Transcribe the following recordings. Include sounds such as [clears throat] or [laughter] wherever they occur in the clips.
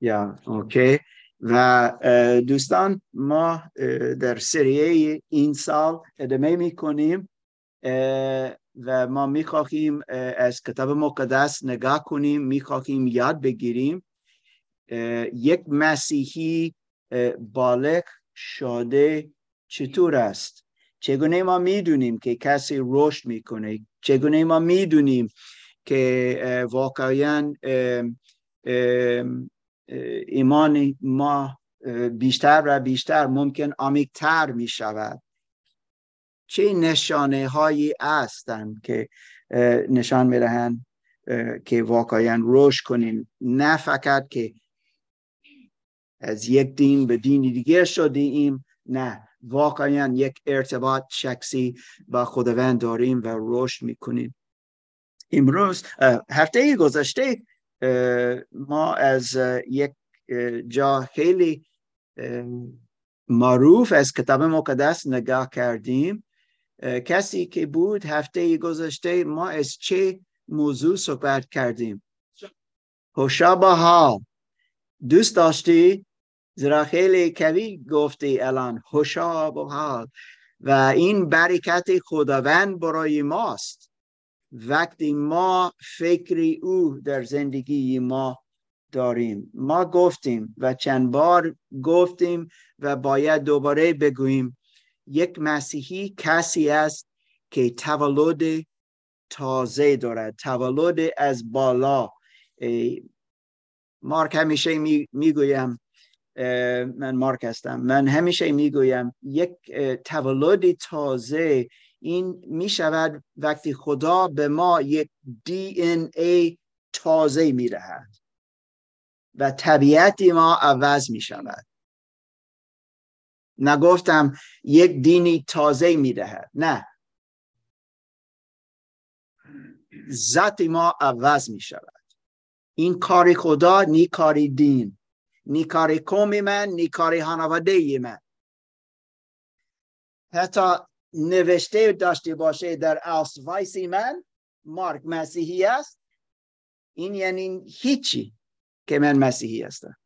یا اوکی و دوستان ما در سریه این سال ادامه می کنیم و ما می خواهیم از کتاب مقدس نگاه کنیم می خواهیم یاد بگیریم یک مسیحی بالغ شده چطور است؟ چگونه ما می‌دونیم که کسی رشد می‌کنه؟ چگونه ما می‌دونیم که واقعا ایمان ما بیشتر و بیشتر ممکن عمیقتر می شود چه نشانه هایی هستند که نشان می دهند که واقعا رشد کنیم؟ نه فقط که از یک دین به دین دیگه شدیم نه. واقعا یک ارتباط شخصی با خداوند داریم و رشد می‌کنیم. امروز هفته گذشته ما از یک جا خیلی معروف از کتاب مقدس نگاه کردیم. کسی که بود هفته گذشته ما از چه موضوع صحبت کردیم؟ خوشا با دوست داشتی؟ زیرا خیلی کوی گفتی الان. خوشا با و این برکت خداوند برای ماست. وقتی ما فکری او در زندگی ما داریم. ما گفتیم و چند بار گفتیم و باید دوباره بگوییم. یک مسیحی کسی است که تولد تازه دارد. تولد از بالا. مارک همیشه می‌گویم من مارک هستم. من همیشه می‌گویم یک تولد تازه این می شود وقتی خدا به ما یک دی این ای تازه می دهد و طبیعتی ما عوض می شود نگفتم یک دینی تازه می دهد نه. ذات ما عوض می شود این کار خدا نی کاری دین نی کاری قوم من نی کاری خانواده من. حتی نوشته داشته باشه در وایسی من مارک مسیحی است. این یعنی هیچی که من مسیحی هستم.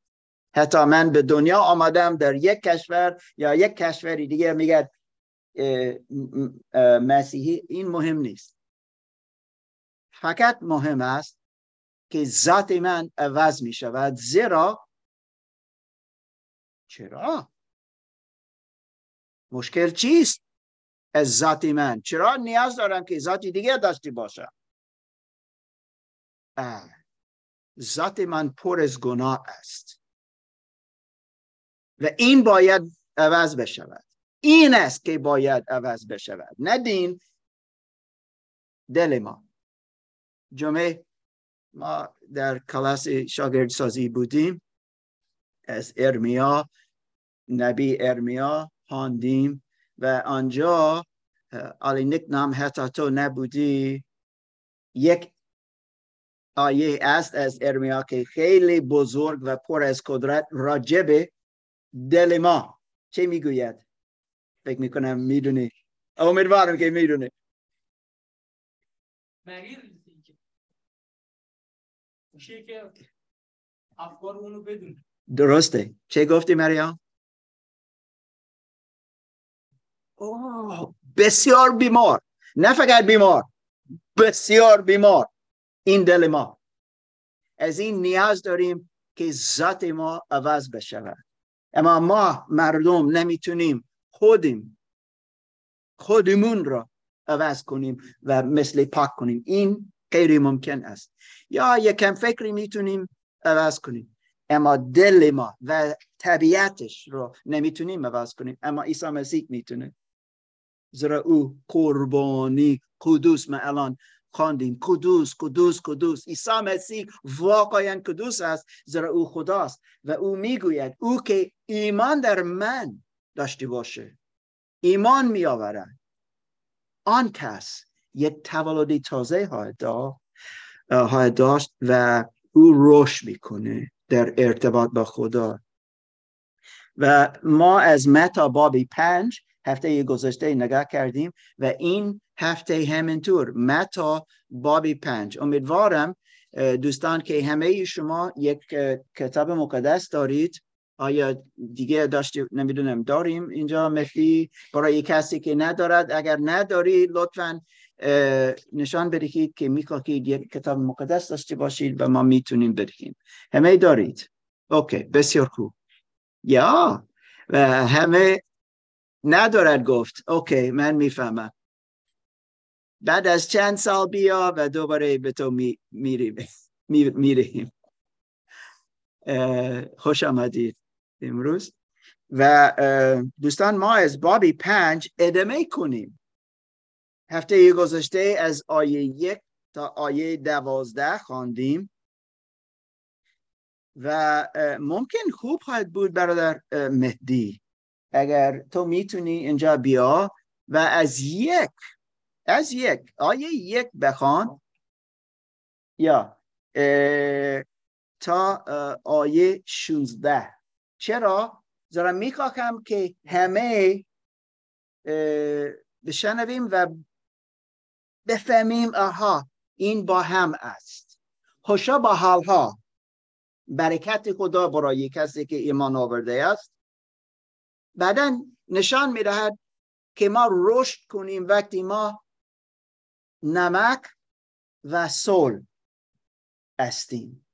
حتی من به دنیا آمدم در یک کشور یا یک کشوری دیگه میگه مسیحی این مهم نیست. فقط مهم است که ذات من عوض می شود. زیرا چرا؟ مشکل چیست؟ از ذات من. چرا نیاز دارم که ذاتی دیگه داشتی باشم؟ ذات من پر از گناه است. و این باید عوض بشود. این است که باید عوض بشود. نه دین دل ما. جمعه ما در کلاس شاگرد سازی بودیم. از ارمیا نبی ارمیا خواندیم. و آنجا علی نکنام حتی تو نبودی. یک آیه است از ارمیا که خیلی بزرگ و پر از قدرت راجب دل ما. چه می‌گوید؟ فکر می‌کنم می‌دونی. امیدوارم که می‌دونی. درسته. چه گفتی مریم بسیار بیمار. نه فقط بیمار بسیار بیمار. این دل ما. از این نیاز داریم که ذات ما عوض بشود. اما ما مردم نمی‌تونیم خودیم خودمون را عوض کنیم و مثل پاک کنیم. این غیر ممکن است. یا یکم فکری می‌تونیم عوض کنیم. اما دل ما و طبیعتش رو نمی‌تونیم عوض کنیم. اما عیسی مسیح می‌تونه. زیرا او قربانی قدوس ما الان خواندیم. قدوس قدوس قدوس. عیسی مسیح واقعا قدوس است زیرا او خداست و او می‌گوید او که ایمان در من داشته باشه ایمان می آورد آن کس یک تولد تازه های داشت و او رشد می‌کنه در ارتباط با خدا. و ما از متا بابی پنج هفته گذشته نگاه کردیم و این هفته همینطور متا بابی پنج. امیدوارم دوستان که همه شما یک کتاب مقدس دارید. آیا دیگه داشتی نمی‌دونم داریم اینجا؟ مثلی برای کسی که ندارد. اگر نداری لطفا نشان بدهید که می‌خواهید یک کتاب مقدس داشته باشید و ما می‌تونیم بدهیم. همه دارید؟ اوکی بسیار خوب. یا و همه ندارد گفت. اوکی من می‌فهمم. بعد از چند سال بیا و دوباره به تو میریم. خوش آمدید امروز. و دوستان ما از بابی پنج ادامه کنیم. هفته گذشته از آیه یک تا آیه دوازده خواندیم. و ممکن خوب خواهد بود برادر مهدی اگر تو می‌تونی اینجا بیا و از یک از یک آیه یک بخوان. یا تا آیه 16 چرا؟ زیرا می‌خواهم که همه بشنویم و بفهمیم آها این با هم است. خوشا با حالها. برکت خدا برای کسی که ایمان آورده است. بعدا نشان می‌دهد که ما رشد کنیم وقتی ما نمک و سول استیم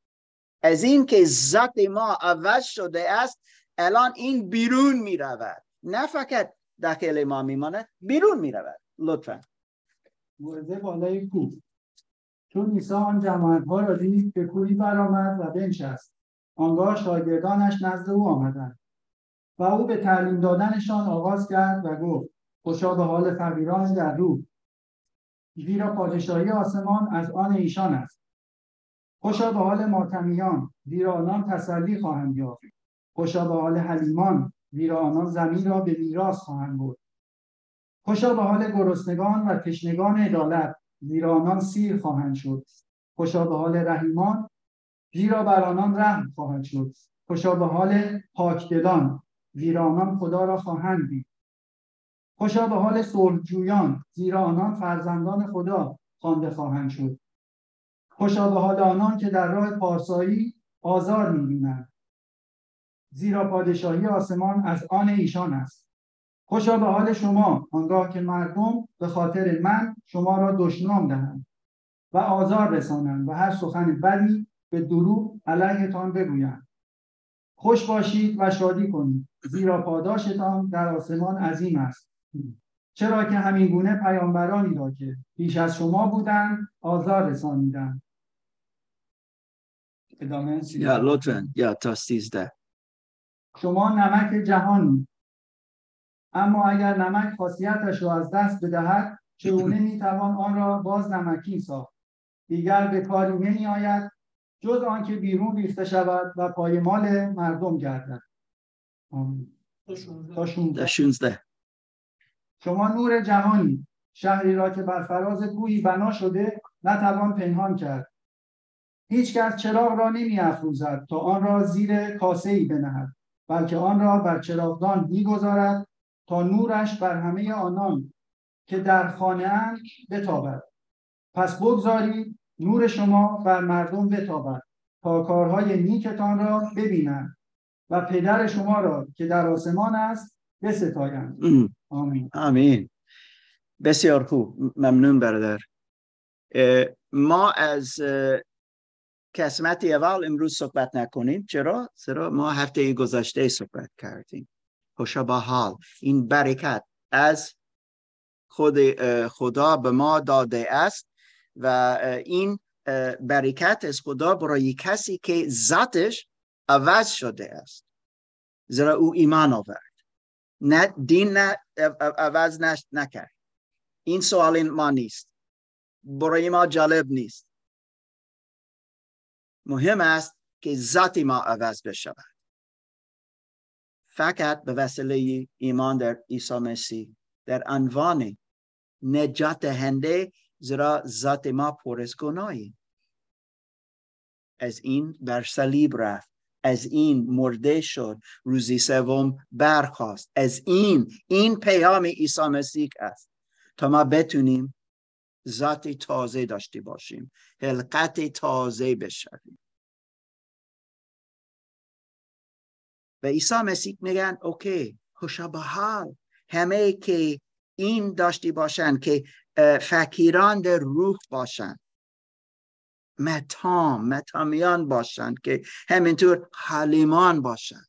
از این که ذات ما عوض شده است الان این بیرون می رود نه فقط داخل ما میماند بیرون می رود لطفا. مورد بالای کوه چون عیسی آن جماعت ها را دید به کوهی برآمد و بنشست. آنگاه شاگردانش نزد او آمدند. و او به تعلیم دادنشان آغاز کرد و گفت خوشا به حال فقیران در روح. زیرا پادشاهی آسمان از آن ایشان است. خوشا به حال ماتمیان زیرا آنان تسلی خواهند یافت. خوشا به حال حلیمان زیرا آنان زمین را به میراث خواهند برد. خوشا به حال گرسنگان و تشنگان عدالت زیرا آنان سیر خواهند شد. خوشا به حال رحیمان زیرا بر آنان رحم خواهد شد. خوشا به حال پاکدلان زیرا آنان خدا را خواهند دید خوشا به حال صلحجویان زیرا آنان فرزندان خدا خوانده خواهند شد. خوشا به حال آنان که در راه پارسایی آزار می‌بینند. زیرا پادشاهی آسمان از آن ایشان است. خوشا به حال شما آنگاه که مردم به خاطر من شما را دشنام دهند و آزار رسانند و هر سخن بدی به دروغ علیهتان بگویند. خوش باشید و شادی کنید. زیرا پاداشتان در آسمان عظیم است. چرا که همین گونه پیامبرانی را که پیش از شما بودند آزار رسانیدند. ادامه یا لطفا یا تا سیزده. شما نمک جهانی اما اگر نمک خاصیتش را از دست بدهد چگونه [laughs] می‌توان آن را باز نمکی ساخت؟ دیگر به کاری نمی آید جز آنکه بیرون ریخته شود و پایمال مردم گردد. تا شونزده. شما نور جهانی شهری را که بر فراز کوهی بنا شده نتوان پنهان کرد. هیچکس چراغ را نمی افروزد تا آن را زیر کاسه ای بنهد بلکه آن را بر چراغدان می‌گذارد تا نورش بر همه آنان که در خانه اند بتابد. پس بگذارید نور شما بر مردم بتابد تا کارهای نیکتان را ببینند و پدر شما را که در آسمان است بستایند. آمین. آمین. بسیار خوب. ممنون برادر. ما از قسمت اول امروز صحبت نکنیم. چرا؟ چرا؟ ما هفته گذشته صحبت کردیم. خوشا با حال این برکت از خود خدا به ما داده است. و این برکت از خدا برای کسی که ذاتش عوض شده است. زیرا او ایمان آورد. نه دین نه عوض نکرد. این سوال ما نیست. برای ما جالب نیست. مهم است که ذات ما عوض بشود. فقط به وسیله ایمان در عیسی مسیح در عنوان نجات هنده زیرا ذات ما پر از گناهی از این بر صلیب رفت. از این مرده شد. روزی سوم برخواست از این این پیام عیسی مسیح است. تا ما بتونیم ذات تازه داشته باشیم. حلقت تازه بشویم. و عیسی مسیح میگن اوکی حال همه که این داشتی باشن که فکیران در روح باشن. متام متامیان باشند که همینطور حلیمان باشند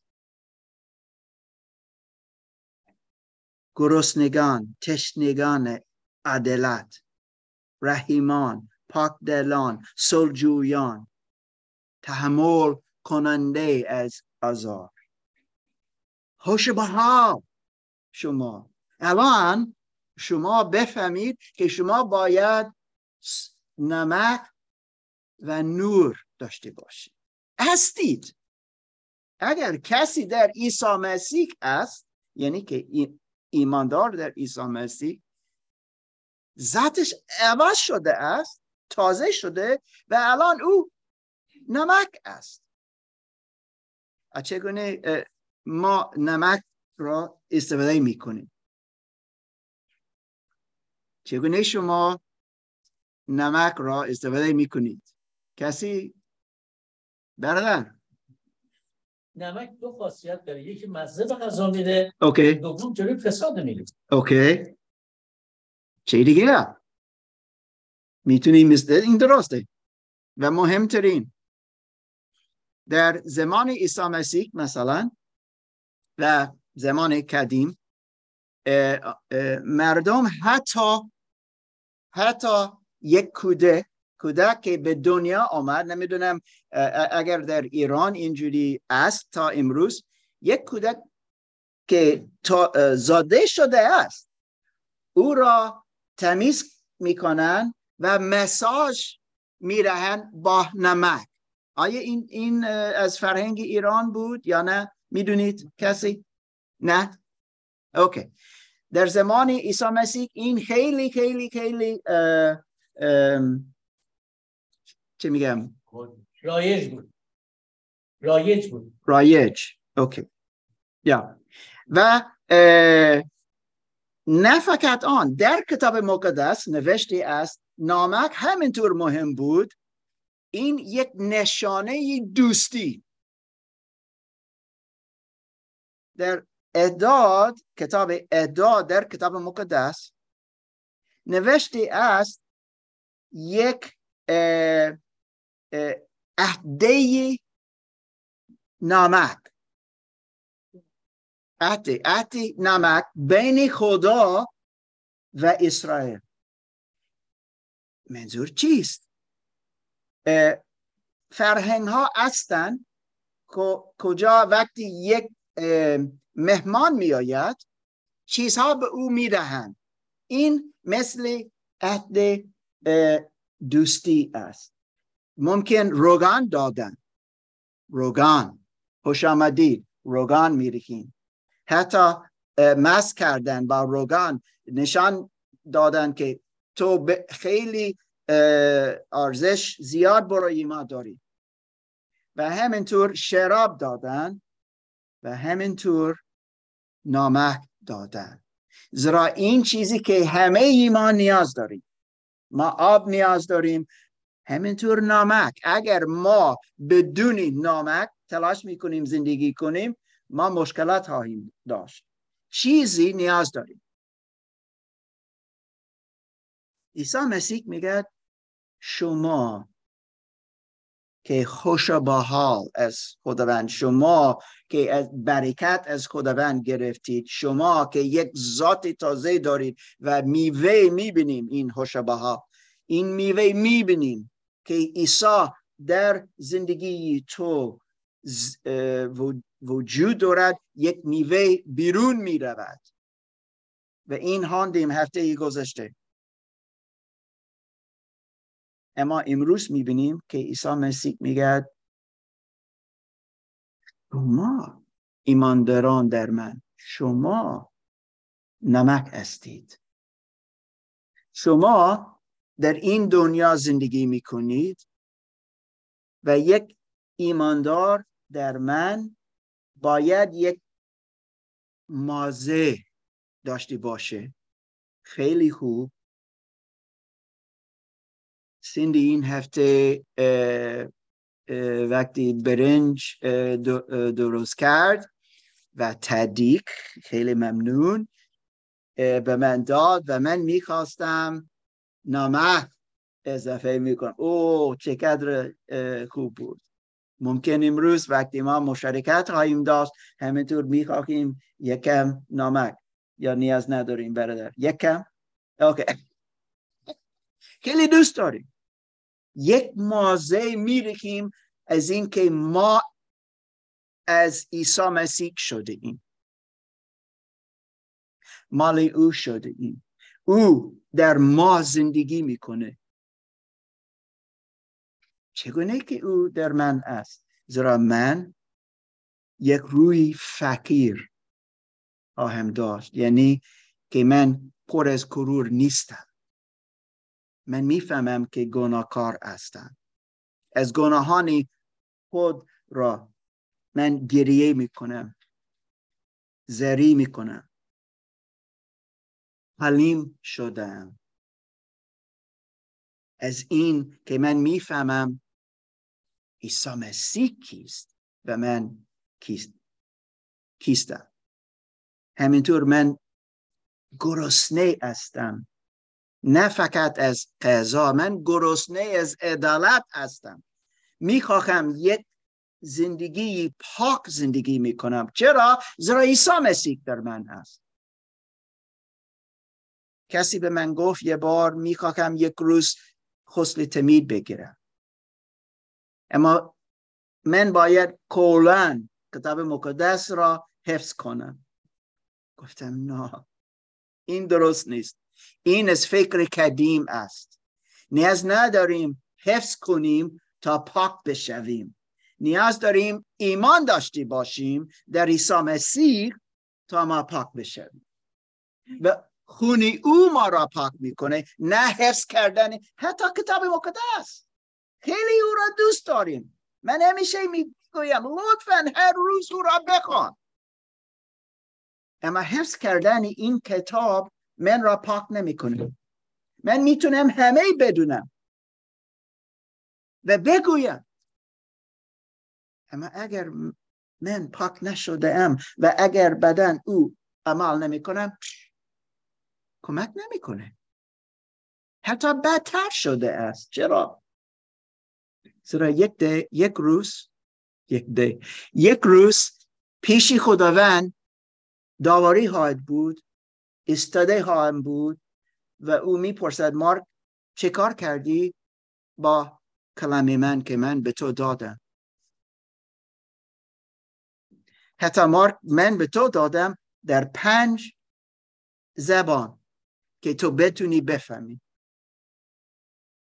گرسنگان تشنگان عدلت. رحیمان پاکدلان سلجویان. تحمل کننده از آزار. خوش بها شما. الان شما بفهمید که شما باید نمک و نور داشته باشید. هستید. اگر کسی در عیسی مسیح است یعنی که ایماندار در عیسی مسیح ذاتش عوض شده است تازه شده و الان او نمک است. چگونه ما نمک را استفاده می کنیم چگونه شما نمک را استفاده می کنید کسی؟ برادر. نمک دو خاصیت داره. یکی مزه به غذا میده. اوکی. دوم جلوی فساد میره اوکی. چه دیگه می‌تونیم مثل این درسته. و مهمترین در زمان عیسی مسیح مثلا و زمان قدیم مردم حتی حتی یک کودک کودک که به دنیا آمد نمی‌دونم اگر در ایران اینجوری است تا امروز یک کودک که تا زاده شده است. او را تمیز می‌کنن و مساج میرهن با نمک آیا این, این از فرهنگ ایران بود یا نه؟ می‌دونید کسی؟ نه؟ اوکی. در زمان عیسی مسیح این خیلی خیلی خیلی چه میگم؟ رایج بود. رایج بود. رایج. اوکی. یا. و نه فقط آن در کتاب مقدس نوشته است نامک همینطور مهم بود این یک نشانه دوستی. در اداد کتاب اداد در کتاب مقدس نوشته است یک عهده نامک. عهده عهده نامک بین خدا و اسرائیل. منظور چیست؟ فرهنگ ها هستند کجا وقتی یک مهمان میآید چیزها به او می‌دهند. این مثل عهد دوستی است. ممکن روگان دادن. روگان. خوش آمدید. روگان میرکین حتی مس کردن با روگان نشان دادن که تو خیلی ارزش زیاد برای ما داری. و همینطور شراب دادن. و همینطور نامک دادن. زیرا این چیزی که همه ایمان نیاز داریم. ما آب نیاز داریم. همینطور نامک. اگر ما بدون نامک تلاش می‌کنیم زندگی کنیم ما مشکلات خواهیم داشت. چیزی نیاز داریم. عیسی مسیح میگه شما که خوش حال از خداوند شما که از برکت از خداوند گرفتید. شما که یک ذات تازه دارید و میوه می‌بینیم این خوش حال این میوه می‌بینیم که عیسی در زندگی تو وجود دارد یک میوه بیرون می رود و این هاندیم هفته گذشته اما امروز می‌بینیم که عیسی مسیح میگه شما ایمانداران در من شما نمک هستید. شما در این دنیا زندگی می‌کنید و یک ایماندار در من باید یک مازه داشته باشه. خیلی خوب. سیندی این هفته وقتی برنج درست کرد و تدیک خیلی ممنون به من داد و من می‌خواستم نمک اضافه می‌کنم. او چقدر خوب بود. ممکن امروز وقتی ما مشارکت خواهیم داشت همینطور می‌خواهیم یکم نمک یا نیاز نداریم برادر. یکم؟ اوکی. خیلی دوست داریم. یک مازه میریخیم از اینکه ما از عیسی مسیح شده ایم. مال او شده ایم. او در ما زندگی می‌کنه. چگونه که او در من است؟ زیرا من یک روی فقیر خواهم داشت. یعنی که من پر از کرور نیستم. من می‌فهمم که گناهکار هستم از گناهانی خود را من گریه می‌کنم زری می‌کنم. حلیم شدم. از این که من می‌فهمم عیسی مسیح کیست و من کیست کیستم. همینطور من گرسنه هستم. نه فقط از قضا من گرسنه از عدالت هستم. می‌خواهم یک زندگی پاک زندگی می‌کنم. چرا؟ زیرا عیسی مسیح در من هست. کسی به من گفت یه بار می‌خواهم یک روز خسل تمید بگیرم. اما من باید کولن کتاب مقدس را حفظ کنم. گفتم نه این درست نیست. این از فکر قدیم است. نیاز نداریم حفظ کنیم تا پاک بشویم. نیاز داریم ایمان داشتی باشیم در عیسی مسیح تا ما پاک بشویم. و خونی او ما را پاک می‌کنه نه حفظ کردن حتی کتاب مقدس. خیلی او را دوست داریم. من همیشه می‌گویم لطفا هر روز او را بخوان. اما حفظ کردن این کتاب من را پاک نمی‌کنه. من می‌تونم همه بدونم. و بگویم اما اگر من پاک نشده ام و اگر بدن او عمل نمی کنم کمک نمی‌کنه. حتی بدتر شده است. چرا؟ زیرا یک ده یک روز یک ده یک روز پیشی خداوند داوری خواهد بود استاده خواهم بود و او می‌پرسد مارک چه کار کردی با کلام من که من به تو دادم حتی مارک من به تو دادم در پنج زبان که تو بتونی بفهمی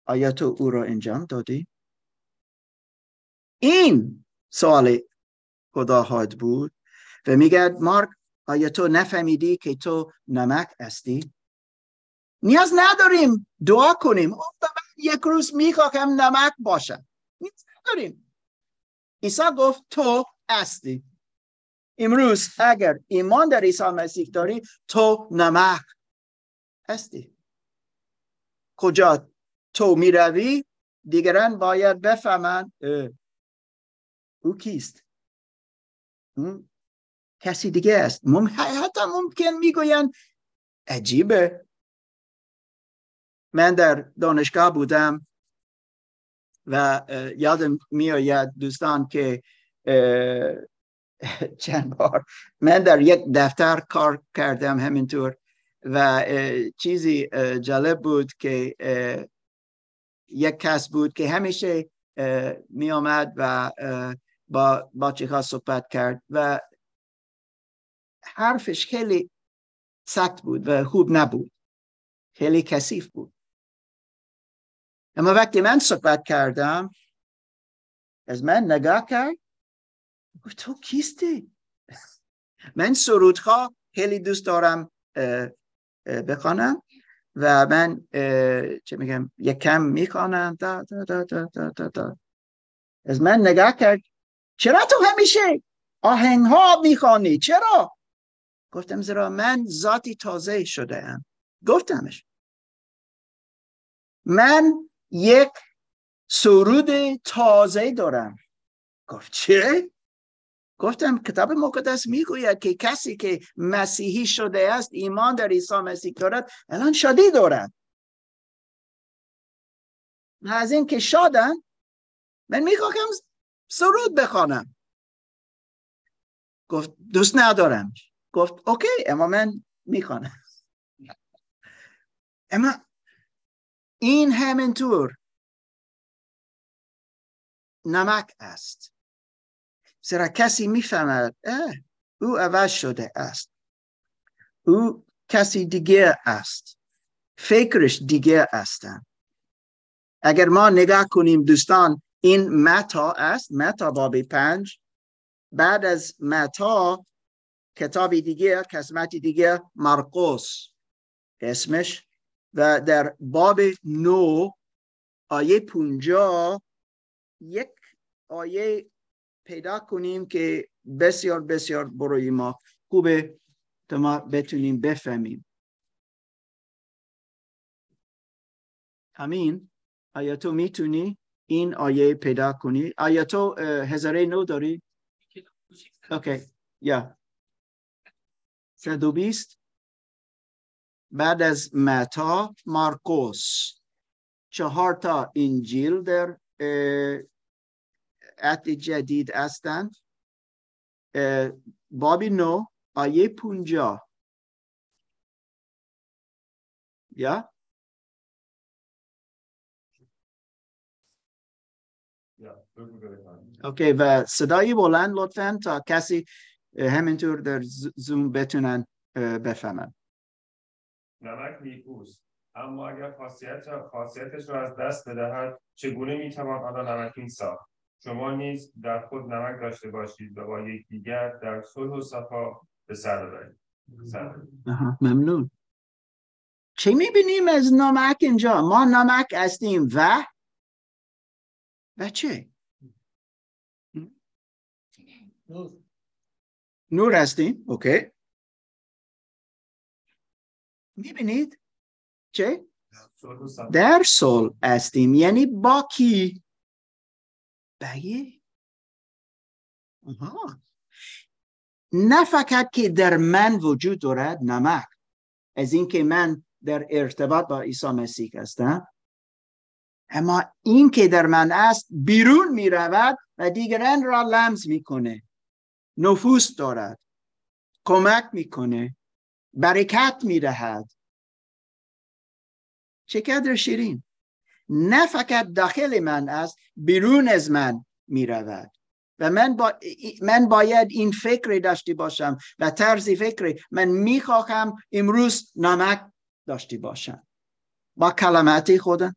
آیا تو او را انجام دادی؟ این سوال خدا بود و میگه مارک آیا تو نفهمیدی که تو نمک هستی؟ نیاز نداریم دعا کنیم. یک روز می‌خواهم نمک باشم. نیاز نداریم. عیسی گفت تو هستی. امروز اگر ایمان در عیسی مسیح داری تو نمک هستی. کجا تو می‌روی؟ دیگران باید بفهمند. او کیست؟ کسی دیگه است. مم... حتی ممکن می‌گوین عجیبه. من در دانشگاه بودم و یادم میآید دوستان که [laughs] چند بار من در یک دفتر کار کردم همینطور و چیزی جالب بود که یک کس بود که همیشه می آمد و با بچه ها صحبت کرد و حرفش خیلی سخت بود و خوب نبود. خیلی کثیف بود. اما وقتی من صحبت کردم از من نگاه کرد. گفت تو کیستی؟ من سرودها خیلی دوست دارم بخوانم و من چه میگم یک کم دا دا دا دا از من نگاه کرد. چرا تو همیشه آهنگ ها می‌خوانی؟ چرا؟ گفتم زیرا من ذاتی تازه شده ام گفتمش. من یک سرود تازه دارم. گفت چه؟ گفتم کتاب مقدس می‌گوید که کسی که مسیحی شده است ایمان در عیسی مسیح دارد الان شادی دارد. از این که شادن من می‌خواهم سرود بخوانم. گفت دوست ندارم. گفت اوکی اما من می‌خوانم. اما این همینطور نمک است. زیرا کسی می‌فهمد او عوض شده است. او کسی دیگه است. فکرش دیگه هستن. اگر ما نگاه کنیم دوستان این متا است متا باب پنج. بعد از متا کتابی دیگه قسمتی دیگه مرقس اسمش. و در باب نو آیه پونجا یک آیه پیدا کنیم که بسیار بسیار بروی ما خوبه تا ما بتونیم بفهمیم. همین. آیا تو می‌تونی این آیه پیدا کنی؟ آیا تو هزاره نو داری؟ اوکی. یا. صد و بیست. بعد از متا مارکوس. چهار تا انجیل در عهد جدید هستند. بابی نو آیه پونجا. یا؟ اوکی و صدای بلند لطفا تا کسی همینطور در زوم بتونن بفهمن. نمک نیکوست اما اگر خاصیت خاصیتش را از دست بدهد چگونه می‌توان آن را نمکین ساخت؟ شما نیز در خود نمک داشته باشید و با یکدیگر در صلح و صفا به سر ببرید. ممنون. چه می‌بینیم از نمک اینجا؟ ما نمک هستیم و؟ و چه؟ نور هستیم اوکی می‌بینید چه در صلح هستیم یعنی با کی بگی نه فقط که در من وجود دارد نمک از اینکه من در ارتباط با عیسی مسیح هستم اما این که در من است بیرون می رود و دیگران را لمس می‌کنه نفوس دارد. کمک می‌کنه. برکت می‌دهد. چقدر شیرین. نه فقط داخل من است بیرون از من می رود و من, با... من باید این فکر داشته باشم و طرز فکر من می‌خواهم امروز نمک داشته باشم. با کلمات خودم.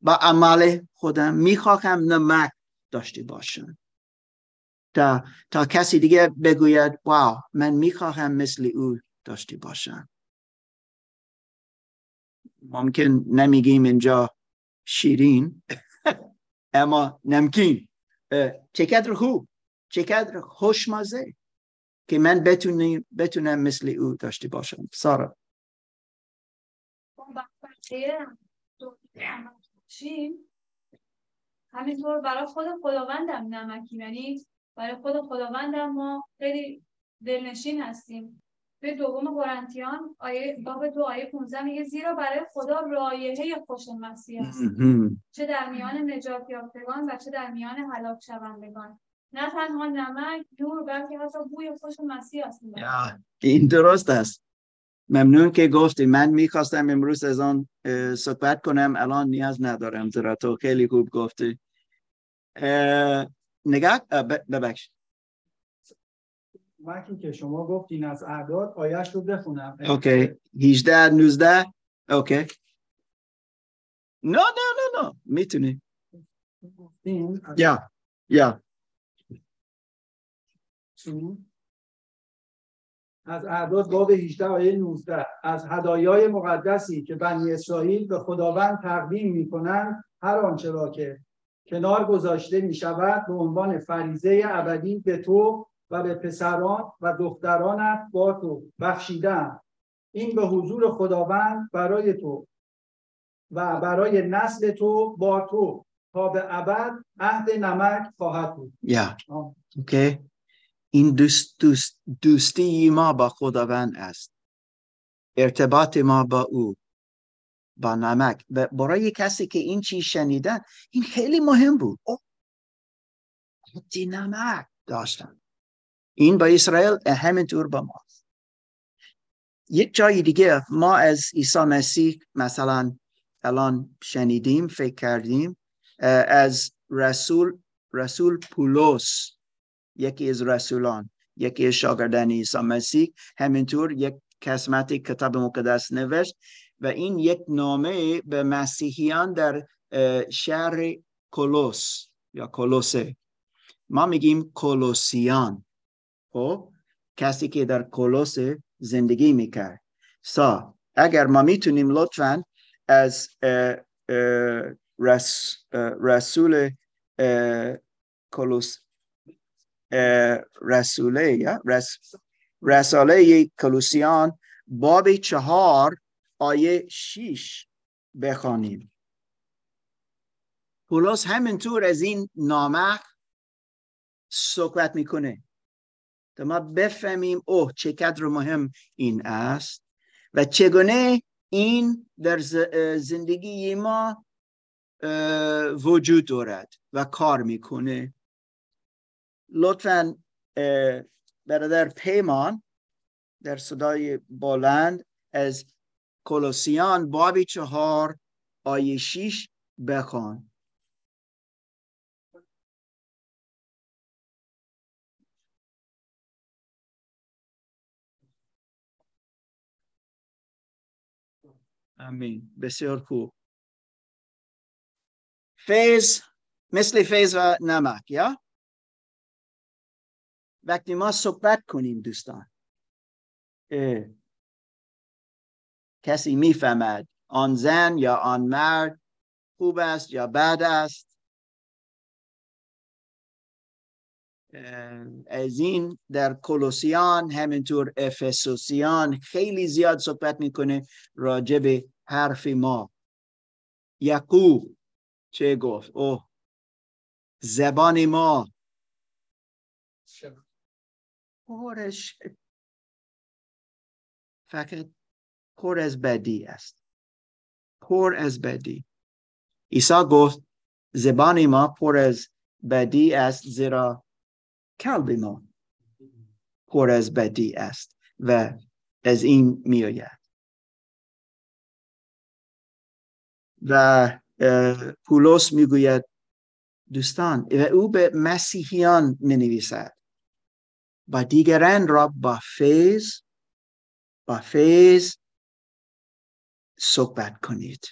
با عمل خودم می‌خواهم نمک داشته باشم. تا, تا کسی دیگه بگوید واو من می‌خواهم مثل او داشته باشم. ممکن نمیگیم اینجا شیرین [laughs] اما نمکین. چقدر خوب چقدر خوشمزه که من بتونم, بتونم مثل او داشته باشم. سارا. همینطور برای خود خداوندم نمکی یعنی برای خود خداوندم ما خیلی دلنشین هستیم. به دوم قرنتیان آیه باب دو آیه 15 میگه زیرا برای خدا رایحه خوش مسیح است. چه در میان نجات یافتگان و چه در میان هلاک شوندگان. نه تنها نمک نور بلکه حتی بوی خوش مسیح است. این درست است. ممنون که گفتی. من می‌خواستم امروز از آن صحبت کنم. الان نیاز ندارم زیرا تو خیلی خوب گفتی. نگاه ببخش وقتی که شما گفتین از اعداد آیش رو بخونم. اوکی. 18 19 اوکی. نه نه نه نه. می‌تونی. یا یا. از اعداد باب 18 آیه 19 از هدایای مقدسی که بنی اسرائیل به خداوند تقدیم می‌کنند هر آنچه را که کنار گذاشته می شود به عنوان فریزه ابدی به تو و به پسران و دخترانت با تو بخشیدن. این به حضور خداوند برای تو و برای نسل تو با تو تا به ابد عهد نمک خواهد بود. یا. اوکی این دوست, دوست دوستی ما با خداوند است. ارتباط ما با او. با نمک. و برای کسی که این چیز شنیدن این خیلی مهم بود. حتی نمک داشتن. این با اسرائیل همینطور با ما. یک جای دیگه ما از عیسی مسیح مثلا الان شنیدیم فکر کردیم از رسول رسول پولس یکی از رسولان یکی از شاگردان عیسی مسیح همینطور یک قسمتی کتاب مقدس نوشت. و این یک نامه به مسیحیان در شهر کولوس یا کولوسه ما میگیم کولوسیان خب؟ کسی که در کولوس زندگی می‌کرد. سا اگر ما می‌تونیم لطفا از رس، رسول اه، رسوله یا رس، رساله کلوسیان باب چهار آیه شیش بخوانیم. پولس همینطور از این نامه صحبت می‌کنه. تا ما بفهمیم اوه چقدر مهم این است و چگونه این در زندگی ما وجود دارد و کار می‌کنه. لطفا برادر پیمان در صدای بلند از کولوسیان بابی چهار آیه شیش بخوان. امین بسیار خوب. فیض مثل فیض و نمک یا؟ وقتی ما صحبت کنیم دوستان کسی می‌فهمد آن زن یا آن مرد خوب است یا بد است. از این در کولوسیان همینطور افسوسیان خیلی زیاد صحبت می‌کنه راجع به حرف ما. یعقوب چه گفت؟ اوه زبان ما. پرش فقط پر از بدی است. پر از بدی. عیسی گفت زبان ما پر از بدی است زیرا قلب ما پر از بدی است و از این میآید. و پولس می‌گوید دوستان و او به مسیحیان می نویسد با دیگران را با فیض با فیض صحبت کنید.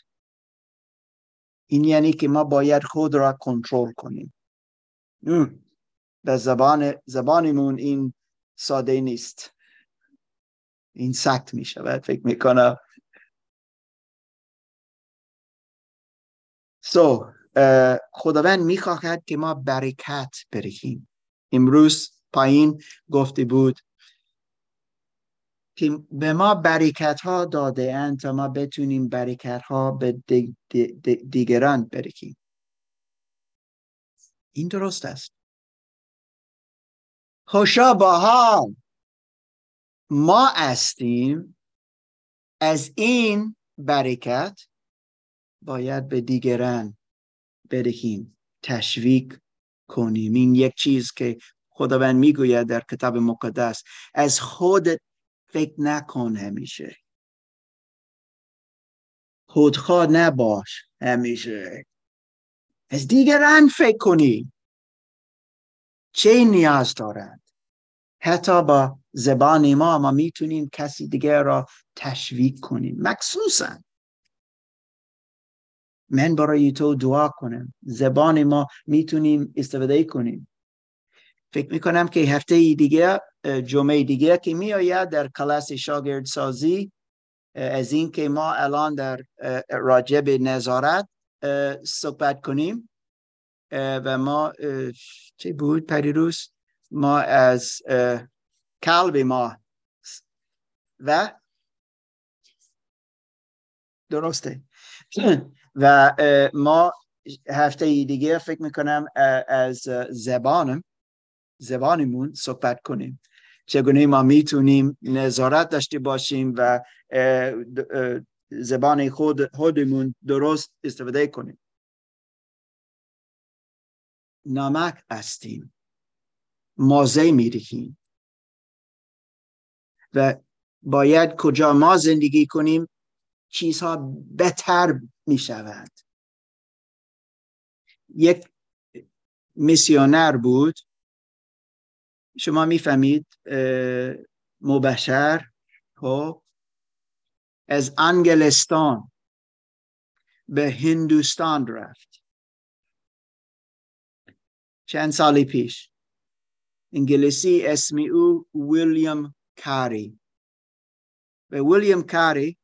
این یعنی که ما باید خود را کنترل کنیم. به زبان زبانمون این ساده نیست. این سخت می شود فکر می کنم سو خداوند می خواهد که ما برکت برکیم امروز پایین گفته بود که به ما برکت ها داده اند تا ما بتونیم برکت ها به دی- دی- دی- دیگران برکیم. این درست است. خوشا با حال. ما هستیم. از این برکت باید به دیگران بدهیم تشویق کنیم. این یک چیز که خداوند می‌گوید در کتاب مقدس. از خودت فکر نکن همیشه خودخواه نباش همیشه. از دیگران فکر کنی. چه نیاز دارند؟ حتی با زبان ما ما می‌تونیم کسی دیگر را تشویق کنیم. مخصوصا من برای تو دعا کنم. زبان ما می‌تونیم استفاده کنیم. فکر می‌کنم که هفته دیگه جمعه دیگه که میآید در کلاس شاگرد سازی اه، از این که ما الان در به نظارت صحبت کنیم. و ما چه بود پریروز؟ ما از قلب ما. و درسته. [clears throat] و ما هفته دیگه فکر می‌کنم از زبانم. زبانمون صحبت کنیم. چگونه ما می‌تونیم نظارت داشته باشیم و زبان خود خودمون درست استفاده کنیم؟ نمک هستیم مازه میریخیم. و باید کجا ما زندگی کنیم چیزها بهتر می شود یک میسیونر بود. شما می‌فهمید مبشر خب از انگلستان به هندوستان رفت. چند سالی پیش. انگلیسی اسمی او ویلیام کاری. و ویلیام کاری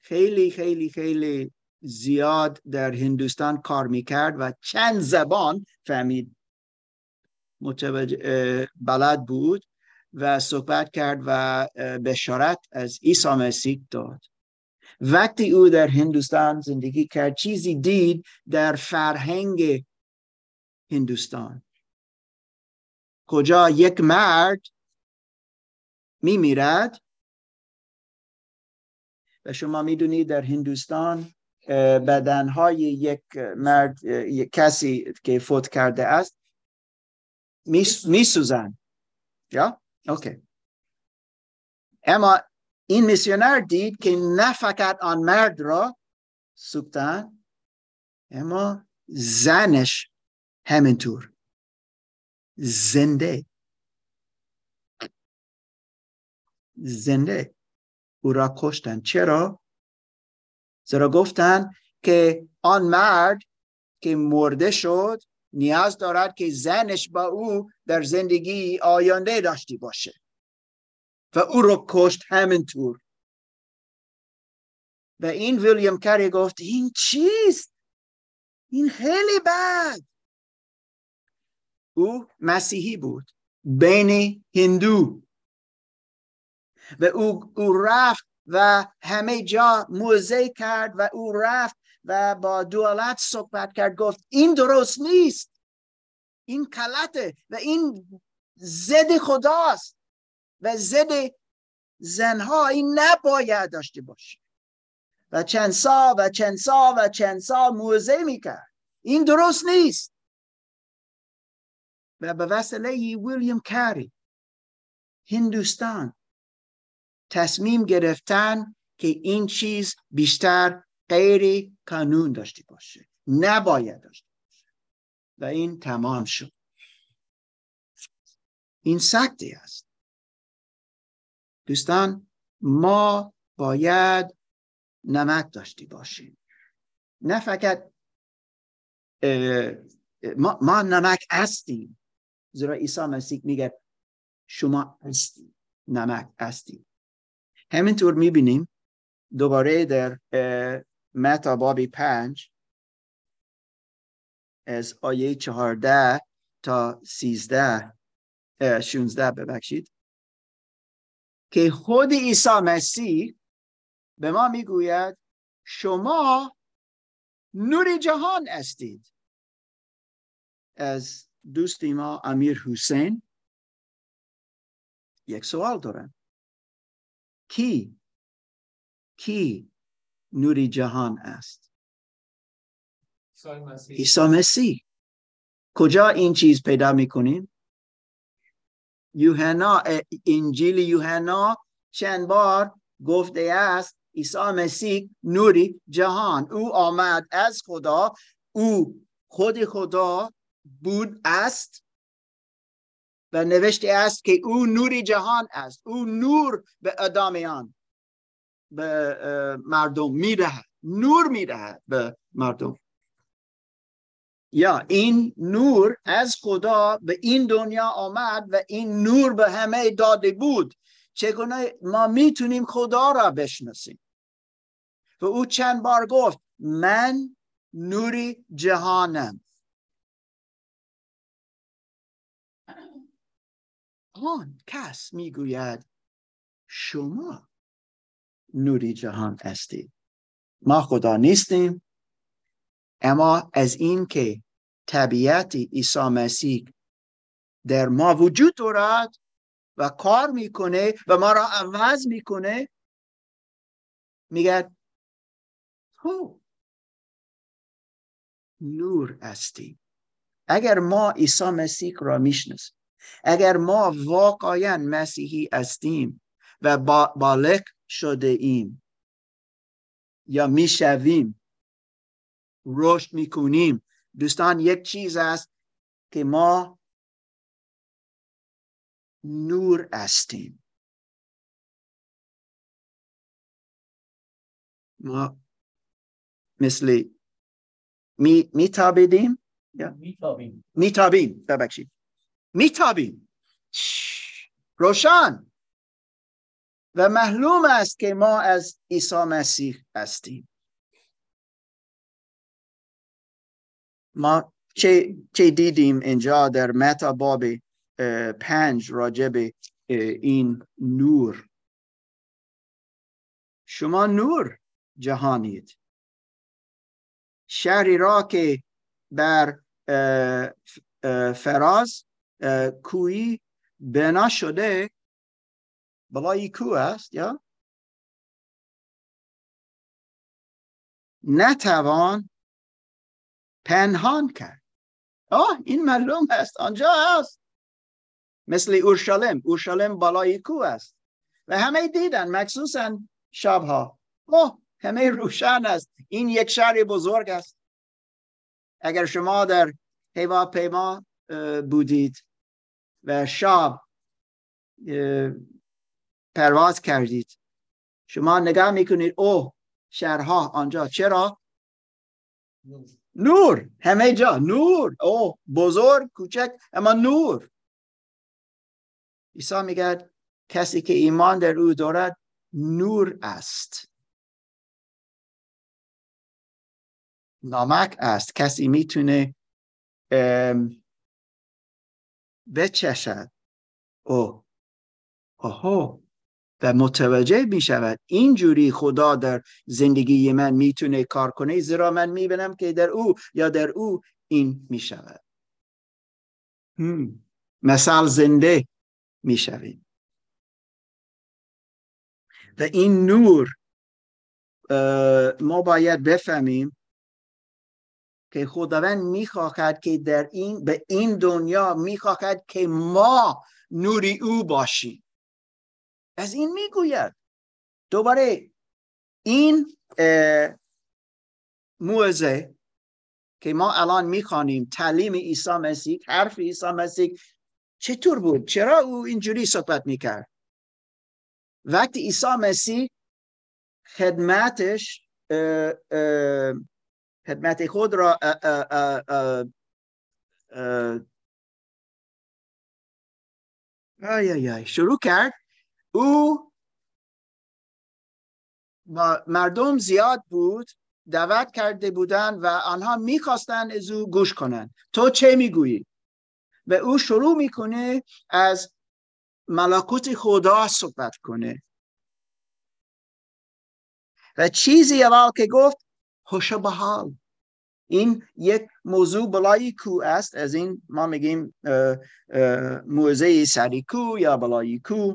خیلی خیلی خیلی زیاد در هندوستان کار می‌کرد و چند زبان فهمید. متوجه بلد بود و صحبت کرد و بشارت از عیسی مسیح داد. وقتی او در هندوستان زندگی کرد چیزی دید در فرهنگ هندوستان. کجا یک مرد میمیرد؟ و شما می‌دونید در هندوستان بدنهای یک مرد یک کسی که فوت کرده است میسوزن. یا؟ اوکی. اما این میسیونر دید که نه فقط آن مرد را سوختن اما زنش همینطور. زنده. زنده. او را کشتن. چرا؟ زیرا گفتن که آن مرد که مرده شد نیاز دارد که زنش با او در زندگی آینده داشتی باشه. و او رو کشت همینطور. و این ویلیام کاری گفت این چیست؟ این خیلی بد. او مسیحی بود بین هندو. و او, او رفت و همه جا موزه کرد و او رفت و با دولت صحبت کرد گفت این درست نیست. این کلته و این زد خداست و زد زنها این نباید داشته باشه. و چند سال و چند سال و چند سال موزه می‌کرد. این درست نیست. و به وسیله ویلیام کاری هندوستان تصمیم گرفتن که این چیز بیشتر غیر قانون داشته باشه. نباید داشته باشه. و این تمام شد. این سکتی است دوستان ما باید نمک داشتی باشیم. نه فقط ما, ما نمک هستیم. زیرا عیسی مسیح میگه شما هستی نمک هستی همینطور می‌بینیم دوباره در متا بابی پنج از آیه چهارده تا سیزده شونزده ببخشید. که خود عیسی مسیح به ما می‌گوید شما نور جهان استید از دوستی ما امیر حسین یک سوال دارم. کی؟ کی؟ نوری جهان است. عیسی مسیح. کجا این چیز پیدا می‌کنیم یوحنا انجیل یوحنا چند بار گفته است عیسی مسیح نوری جهان. او آمد از خدا. او خود خدا بود است و نوشته است که او نوری جهان است. او نور به ادامیان به مردم می‌دهد نور می‌دهد به مردم. یا این نور از خدا به این دنیا آمد و این نور به همه داده بود. چگونه ما می‌تونیم خدا را بشناسیم؟ و او چند بار گفت من نوری جهانم. آن کس می‌گوید شما نوری جهان هستید. ما خدا نیستیم. اما از این که طبیعت عیسی مسیح در ما وجود دارد و کار می‌کنه و ما را عوض می‌کنه میگه تو نور هستیم اگر ما عیسی مسیح را می‌شناسیم اگر ما واقعا مسیحی هستیم و بالغ شده ایم. یا می‌شویم. رشد می‌کنیم. دوستان یک چیز است که ما نور هستیم. ما مثل می میتابیدیم؟ میتابیم. میتابیم. ببخشید. میتابیم. روشن. و معلوم است که ما از عیسی مسیح هستیم. ما چه, چه دیدیم اینجا در متا باب پنج راجب این نور. شما نور جهانید. شهری را که بر فراز کوی بنا شده بلای کو است یا نتوان پنهان کرد آه این معلوم است آنجا است مثل اورشلیم. اورشلیم بالای کو است و همه دیدن مخصوصا شبها. اوه همه روشن است. این یک شهر بزرگ است. اگر شما در پیما بودید و شب پرواز کردید. شما نگاه می‌کنید او شهرها آنجا. چرا؟ نور همه جا نور. او بزرگ کوچک اما نور. عیسی میگه کسی که ایمان در او دارد نور است. نامک است. کسی می‌تونه بچشد. او آها و متوجه می شود اینجوری خدا در زندگی من می‌تونه کار کنه زیرا من می‌بینم که در او یا در او این می شود مثال زنده می شویم و این نور ما باید بفهمیم که خداوند می‌خواهد که در این به این دنیا می‌خواهد که ما نوری او باشیم. از این می‌گوید. دوباره این موزه که ما الان می‌خوانیم تعلیم عیسی مسیح حرف عیسی مسیح چطور بود؟ چرا او اینجوری صحبت می‌کرد؟ وقتی عیسی مسیح خدمتش خدمت خود را شروع کرد او مردم زیاد بود دعوت کرده بودند و آنها می‌خواستند از او گوش کنند تو چه می‌گویی؟ و او شروع می‌کنه از ملکوت خدا صحبت کنه. و چیزی اول که گفت خوش حال این یک موضوع بلای کو است از این ما میگیم موزه سری کو یا بلای کو.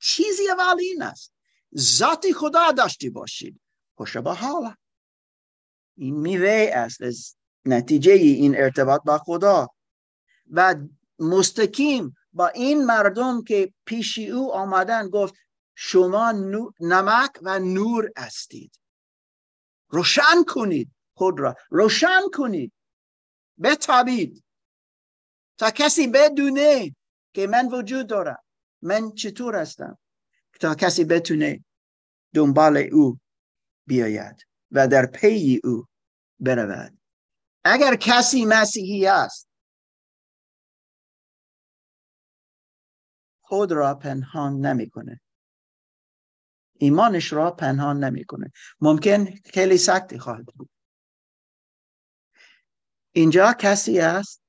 چیزی اول این است ذات خدا داشتی باشید. خوش حال این میوه است. از نتیجه این ارتباط با خدا. و مستقیم با این مردم که پیشی او آمدن گفت شما نمک و نور هستید. روشن کنید خود را. روشن کنید. بتابید. تا کسی بدونه که من وجود دارم. من چطور هستم؟ تا کسی بتونه دنبال او بیاید و در پی او برود. اگر کسی مسیحی است خود را پنهان نمی‌کنه. ایمانش را پنهان نمی‌کنه. ممکن خیلی سختی خواهد بود. اینجا کسی است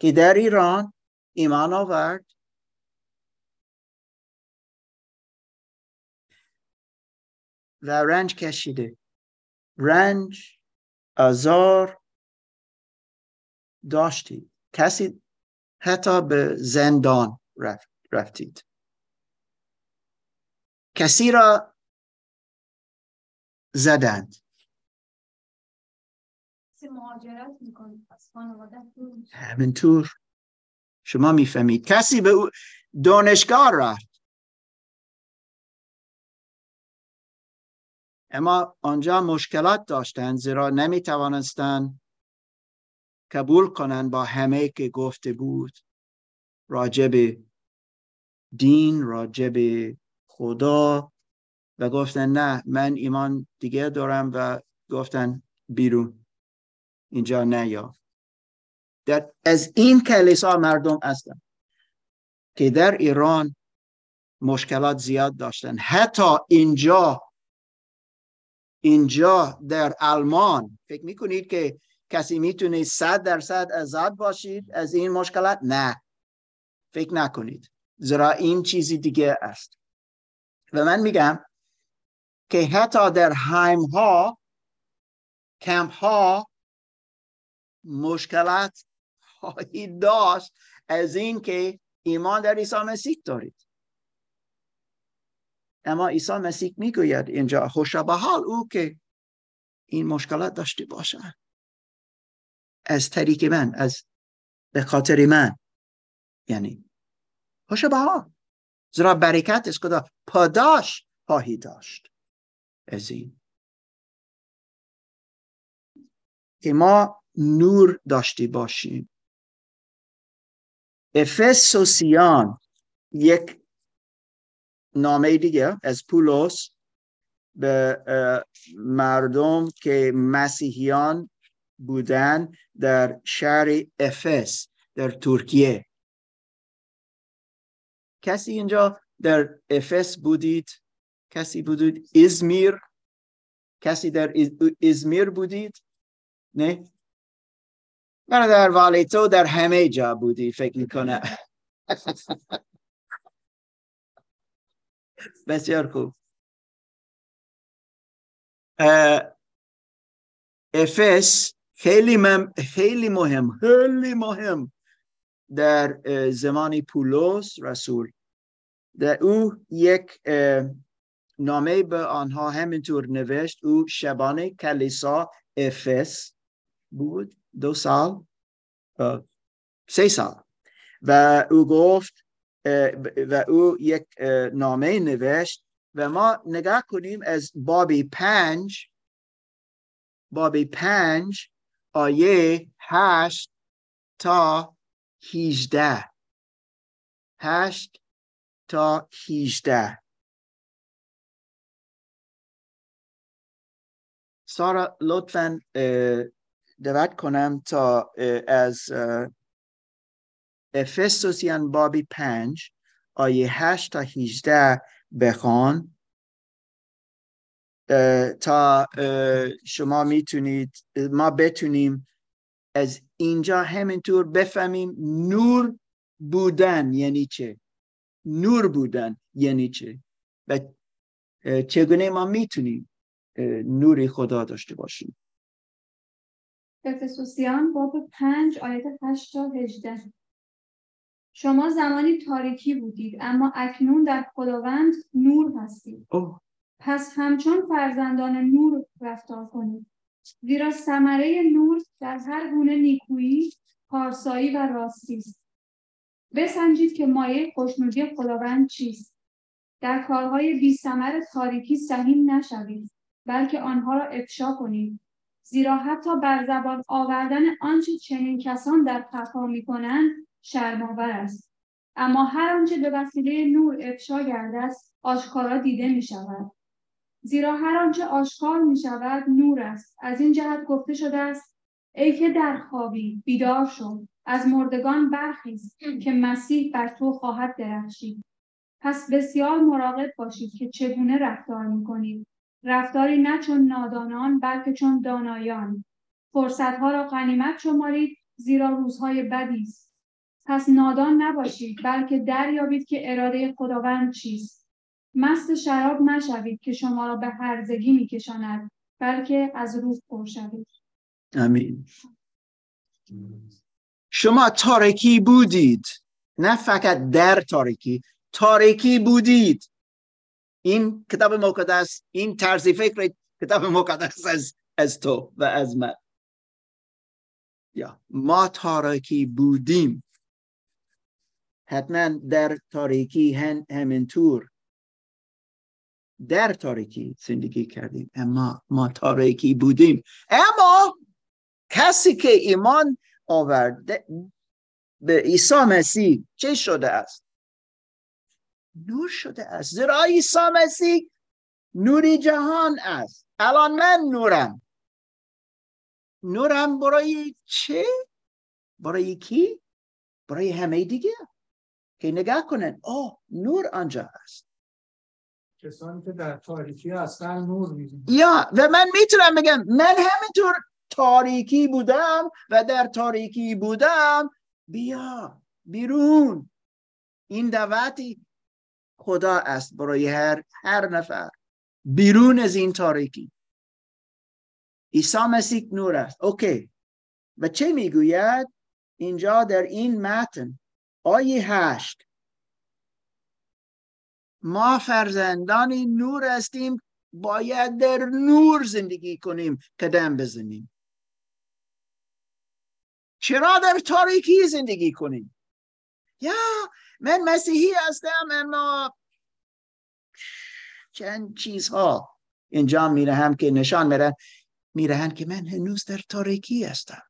که در ایران ایمان آورد؟ و رنج کشیده. رنج ازار داشتید. کسی حتی به زندان رفتید. کسی را زدند. همینطور. شما می‌فهمید. کسی به دانشگاه رفت. اما آنجا مشکلات داشتند زیرا نمی توانستند قبول کنند با همه که گفته بود. راجب دین راجب خدا و گفتن نه من ایمان دیگه دارم و گفتن بیرون. اینجا نیا در از این کلیسا مردم هستن که در ایران مشکلات زیاد داشتن. حتی اینجا اینجا در آلمان. فکر می‌کنید که کسی می‌تونه صد درصد آزاد باشید از این مشکلات؟ نه. فکر نکنید. زیرا این چیزی دیگه است. و من میگم که حتی در هایم ها کمپ ها مشکلات خواهید داشت از این که ایمان در عیسی مسیح دارید. اما عیسی مسیح می‌گوید اینجا خوش به حال او که این مشکلات داشته باشد. از طریق من از به خاطر من. یعنی خوش به حال زیرا برکت از خدا پاداش خواهی داشت. از این. که ما نور داشته باشیم. افسوسیان یک نامه دیگه از پولس به مردم که مسیحیان بودن در شهر افس در ترکیه. کسی اینجا در افس بودید؟ کسی بودید ازمیر؟ کسی در ازمیر بودید؟ نه؟ در والی تو در همه جا بودی فکر می‌کنه [laughs] بسیار خوب. افس خیلی, خیلی مهم خیلی مهم در زمان پولس رسول. در او یک نامه به آنها همینطور نوشت. او شبانه کلیسا افس بود دو سال سه سال. و او گفت و او یک نامه نوشت و ما نگاه کنیم از بابی پنج بابی پنج آیه هشت تا هیجده. هشت تا هیجده. سارا لطفا دعوت کنم تا از افسوسیان بابی پنج آیه هشت تا هیجده بخوان. تا شما می‌تونید ما بتونیم از اینجا همینطور بفهمیم نور بودن یعنی چه؟ نور بودن یعنی چه؟ و چگونه ما می‌تونیم نور خدا داشته باشیم؟ افسوسیان باب پنج آیت هشت تا هجده. شما زمانی تاریکی بودید اما اکنون در خداوند نور هستید. پس همچون فرزندان نور رفتار کنید. زیرا ثمره نور در هر گونه نیکویی پارسایی و راستی است. بسنجید که مایه خوشنودی خداوند چیست. در کارهای بی ثمر تاریکی سهیم نشوید بلکه آنها را افشا کنید. زیرا حتی بر زبان آوردن آنچه چنین کسان در خفا می‌کنند شرمآور است. اما هر آنچه به وسیله نور افشا گردد آشکارا دیده می شود زیرا هر آنچه آشکار می شود نور است. از این جهت گفته شده است ای که در خوابی بیدار شد از مردگان برخیز که مسیح بر تو خواهد درخشید. پس بسیار مراقب باشید که چگونه رفتار می کنید رفتاری نه چون نادانان بلکه چون دانایان. فرصتها را غنیمت شمارید زیرا روزهای بدی است. پس نادان نباشید بلکه دریابید که اراده خداوند چیست. مست شراب نشوید که شما را به هرزگی میکشاند بلکه از روح پر شوید. امین شما تاریکی بودید نه فقط در تاریکی تاریکی بودید. این کتاب مقدس این طرز فکر کتاب مقدس از, از تو و از من. یا ما تاریکی بودیم. حتما در تاریکی هم همینطور در تاریکی زندگی کردیم. اما ما تاریکی بودیم. اما کسی که ایمان آورده به عیسی مسیح چه شده است؟ نور شده است. زیرا عیسی مسیح نوری جهان است. الان من نورم. نورم برای چه؟ برای کی؟ برای همه دیگه. که نگاه کنن. اوه نور آنجا است. کسانی که در تاریکی هستن نور میدن یا و من می‌تونم بگم من همینطور تاریکی بودم و در تاریکی بودم بیا بیرون. این دعوتی خدا است برای هر هر نفر. بیرون از این تاریکی. عیسی مسیح نور است. اوکی. و چه می‌گوید؟ اینجا در این متن. آیه هشت. ما فرزندان نور هستیم باید در نور زندگی کنیم قدم بزنیم. چرا در تاریکی زندگی کنیم؟ یا من مسیحی هستم اما چند چیزها اینجا میرهم که نشان میرن میرهن که من هنوز در تاریکی هستم.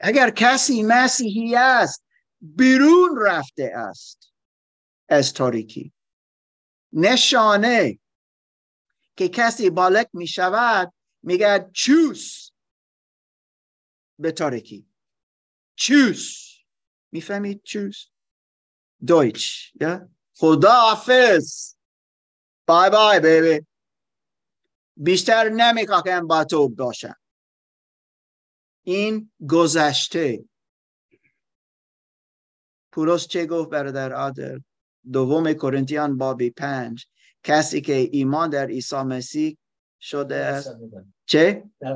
اگر کسی مسیحی است بیرون رفته است. از تاریکی. نشانه که کسی بالک می شود میگه چوس. به تاریکی. چوس. می‌فهمید چوس؟ دویچ یا؟ خدا حافظ بای بای بیبی. بیشتر نمی‌خواهم با تو باشم. این گذشته. پولس چه گفت برادر عادل دوم کرنتیان بابی پنج. کسی که ایمان در عیسی مسیح شده است. چه؟ در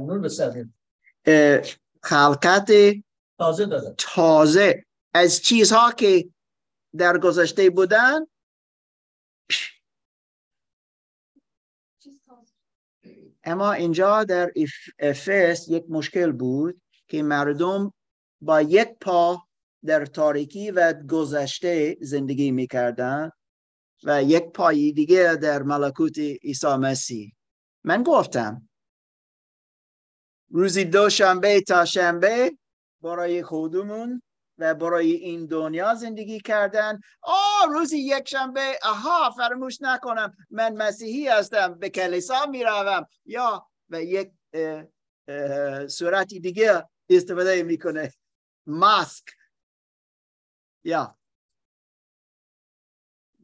خلقت تازه تازه. از چیزها که در گذشته بودن اما اینجا در افس یک مشکل بود که مردم با یک پا در تاریکی و گذشته زندگی می‌کردن و یک پای دیگه در ملکوت عیسی مسیح. من گفتم روزی دو شنبه تا شنبه برای خودمون و برای این دنیا زندگی کردن. آه روزی یک شنبه. آها فراموش نکنم. من مسیحی هستم. به کلیسا می‌روم. یا به یک صورتی دیگه استفاده می‌کنه. ماسک. یا.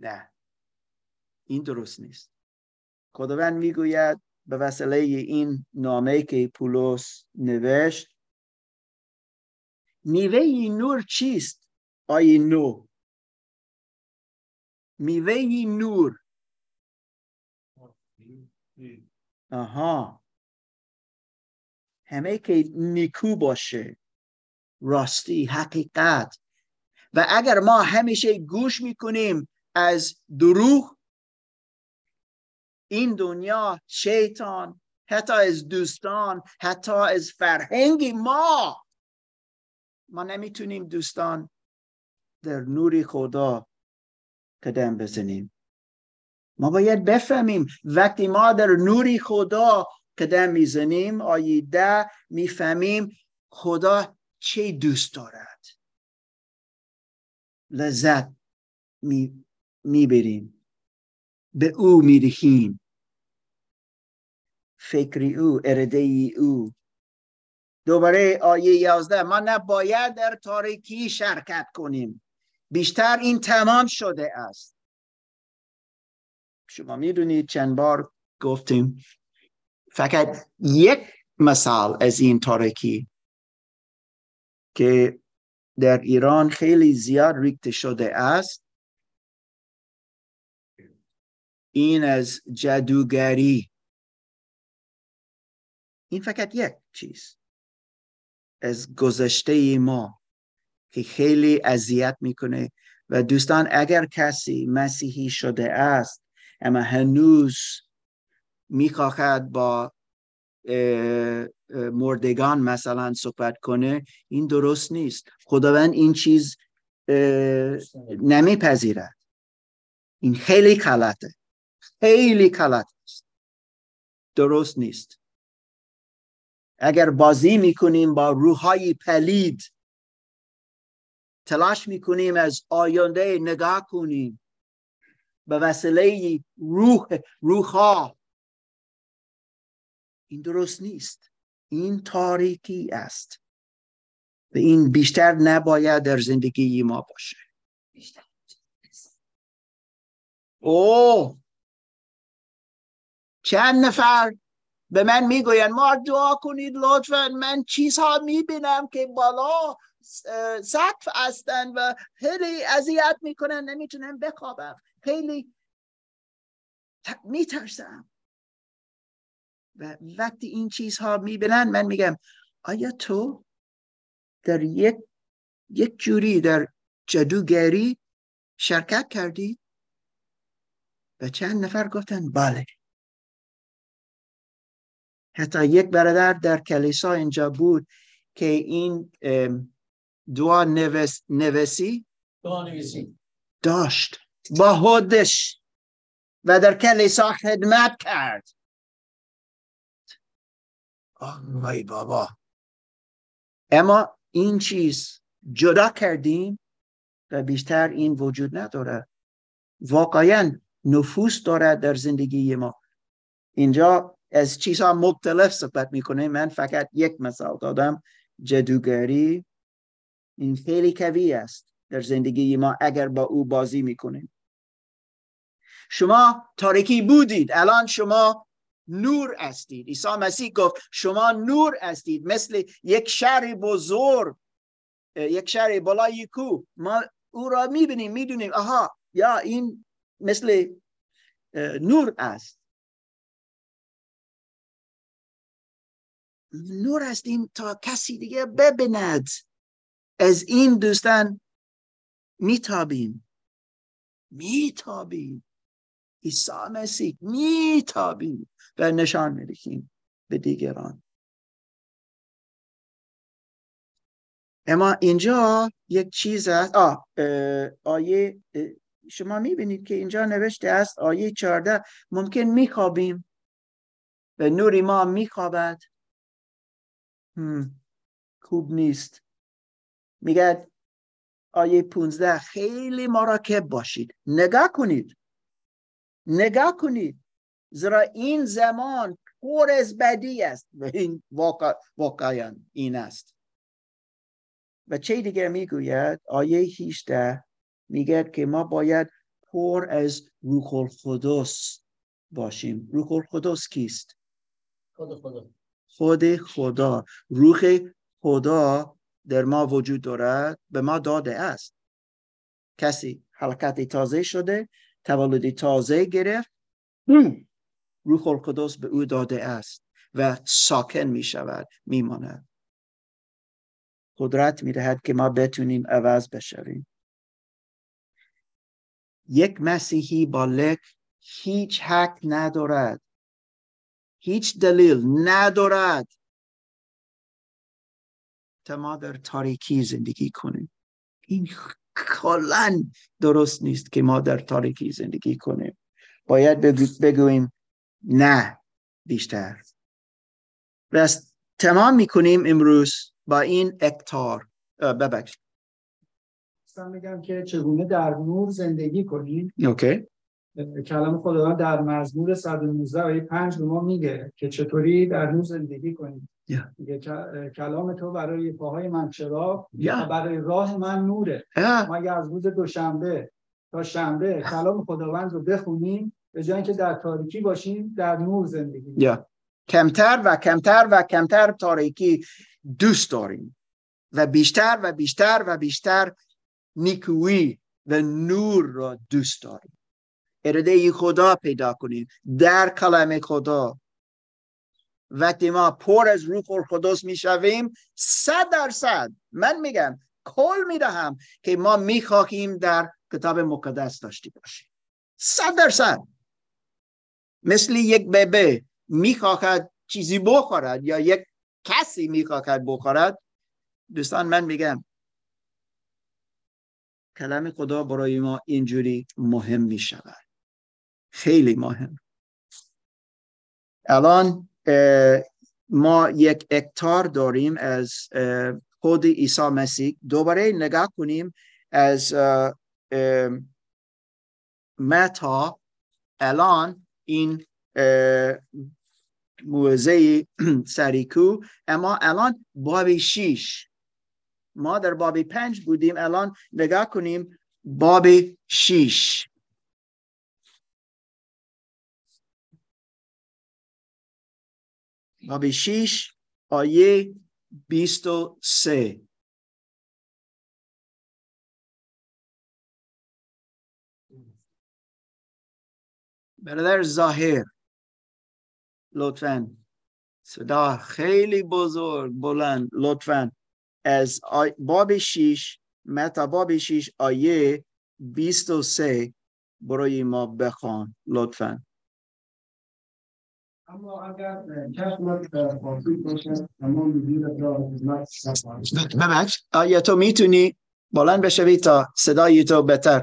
نه. این درست نیست. خداوند می‌گوید به وسیله این نامه که پولس نوشت میوه نور چیست؟ آی نو. میوه نور. آها. همه که نیکو باشه. راستی حقیقت. و اگر ما همیشه گوش می‌کنیم از دروغ این دنیا شیطان حتی از دوستان حتی از فرهنگ ما ما نمی‌تونیم دوستان در نور خدا قدم بزنیم. ما باید بفهمیم وقتی ما در نوری خدا قدم می‌زنیم آیه ده می‌فهمیم خدا چه دوست دارد. لذت می‌بریم. به او می‌دهیم فکری او ارده او دوباره آیه یازده ما نباید در تاریکی شرکت کنیم. بیشتر این تمام شده است. شما می‌دونید چند بار گفتیم فقط یک مثال از این تاریکی که در ایران خیلی زیاد ریخته شده است. این از جادوگری. این فقط یک چیز. از گذشته ما که خیلی اذیت می‌کنه. و دوستان اگر کسی مسیحی شده است اما هنوز می‌خواهد با مردگان مثلا صحبت کنه این درست نیست. خداوند این چیز نمیپذیرد. این خیلی غلطه. خیلی غلط است. درست نیست. اگر بازی می‌کنیم با روحهای پلید تلاش می‌کنیم از آینده نگاه کنیم. به وسیله روح روحها. این درست نیست. این تاریکی است. و این بیشتر نباید در زندگی ما باشه. او چند نفر؟ به من می‌گوین ما دعا کنید لطفا. من چیزها می‌بینم که بالا سقف هستن و خیلی اذیت می‌کنن نمی‌تونم بخوابم. خیلی میترسم. و وقتی این چیزها می‌بینن من میگم آیا تو در یک یک جوری در جادوگری شرکت کردی؟ و چند نفر گفتن بله. حتی یک برادر در کلیسا اینجا بود که این دعا نویس، نویسی داشت. با خودش و در کلیسا خدمت کرد. آی بابا. اما این چیز جدا کردیم و بیشتر این وجود نداره. واقعا نفوس دارد در زندگی ما. اینجا از چیزها مختلف صحبت می‌کنه. من فقط یک مثال دادم جدوگری این خیلی کوی است در زندگی ما اگر با او بازی می‌کنیم. شما تاریکی بودید. الان شما نور هستید. عیسی مسیح گفت شما نور هستید. مثل یک شهر بزرگ یک شهر بالای کو ما او را می‌بینیم می‌دونیم. آها یا این مثل نور است نور هستیم تا کسی دیگه ببیند. از این دوستان میتابیم. میتابیم. عیسی مسیح میتابیم و نشان می‌دهیم به دیگران. اما اینجا یک چیز است آه آیه شما می‌بینید که اینجا نوشته است آیه چارده ممکن میخوابیم. و نوری ما میخوابد. خوب نیست. میگه آیه پونزده خیلی مراکب باشید. نگاه کنید. نگاه کنید. زیرا این زمان پر از بدی است. و این واقع واقعا این است. و چه دیگر می‌گوید؟ آیه 18 میگه که ما باید پر از روح القدس باشیم. روح القدس کیست؟ خود خدا. خود خدا. روح خدا در ما وجود دارد به ما داده است. کسی حرکت تازه شده تولد تازه گرفت روح القدس به او داده است و ساکن می شود می ماند. قدرت می دهد که ما بتونیم عوض بشویم. یک مسیحی بالک هیچ حق ندارد. هیچ دلیل ندارد تا ما در تاریکی زندگی کنیم. این کلا درست نیست که ما در تاریکی زندگی کنیم. باید بگوییم نه بیشتر. رست تمام می‌کنیم امروز با این اکتار. ببخش میگم که چگونه در نور زندگی کنیم. اوکی. کلام خداوند در مزمور 119 و 5 به ما میگه که چطوری در نور زندگی کنیم. میگه کلام تو برای پاهای من چراغ و برای راه من نوره. ما اگر از روز دوشنبه تا شنبه کلام خداوند رو بخونیم به جای که در تاریکی باشیم در نور زندگی یا. کمتر و کمتر و کمتر تاریکی دوست داریم. و بیشتر و بیشتر و بیشتر نیکویی و نور را دوست داریم. اراده خدا پیدا کنیم. در کلام خدا. وقتی ما پر از روح القدس می‌شویم صد درصد. من میگم کل می‌دهم که ما می‌خواهیم در کتاب مقدس داشته باشیم. صد درصد. مثل یک ببه می‌خواهد چیزی بخورد یا یک کسی می‌خواهد بخورد. دوستان من میگم کلام خدا برای ما اینجوری مهم می شود خیلی مهم. الان ما یک اکتار داریم از خود عیسی مسیح. دوباره نگاه کنیم از متا. الان این موزه سریکو. اما الان بابی شیش. ما در بابی پنج بودیم. الان نگاه کنیم بابی شیش. بابی شیش آیه بیست و سه. برادر ظاهر لطفا. صدا خیلی بزرگ بلند لطفا. از باب شیش متا باب شیش آیه بیست و سه. برای ما بخوان لطفا. اما اگر چشمت باشد تمام ببخش آیا تو می‌تونی بلند بشوی تا صدای تو بهتر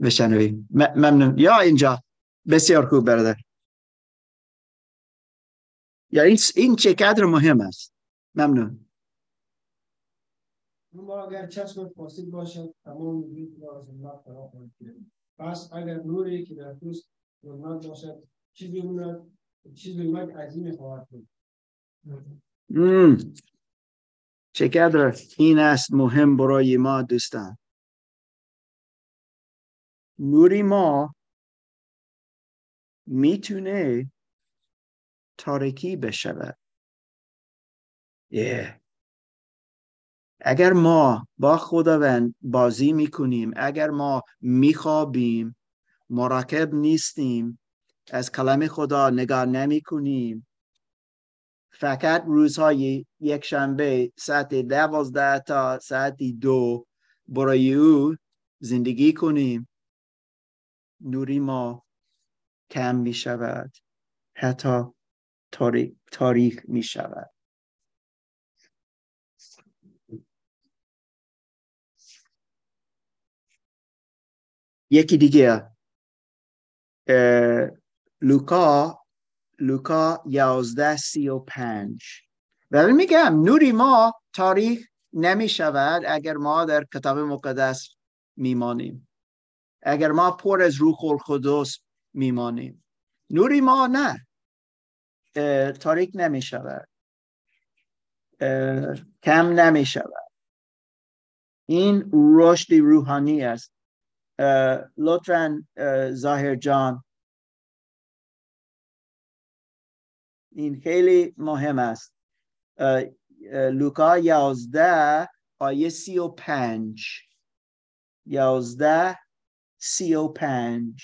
بشنوی؟ ممنون. یا اینجا. بسیار خوب برادر. یا این این چه قدر مهم است؟ ممنون. اما اگر چشمت فاسد باشد تمام وجود را از الله فرا خواهد پس اگر نوری که در توست باشد چیزی ظلمت عظیم بود. چقدر این است مهم برای ما دوستان. نوری ما می‌تونه تاریکی بشود. Yeah. اگر ما با خداوند بازی می‌کنیم اگر ما میخوابیم مراکب نیستیم از کلام خدا نگاه نمی کنیم فقط روزهای یک شنبه ساعت دوازده تا ساعت دو برای او زندگی کنیم. نوری ما کم می شود حتی تاریخ, تاریخ می شود یکی دیگه لوکا لوکا یازده سی و پنج. ولی میگم نوری ما تاریخ نمی شود اگر ما در کتاب مقدس میمانیم اگر ما پر از روح القدس میمانیم نوری ما نه. تاریک نمی شود. کم نمی شود. این رشد روحانی است. لطفا ظاهر جان این خیلی مهم است. لوکا یازده آیه سی و پنج. یازده سی و پنج.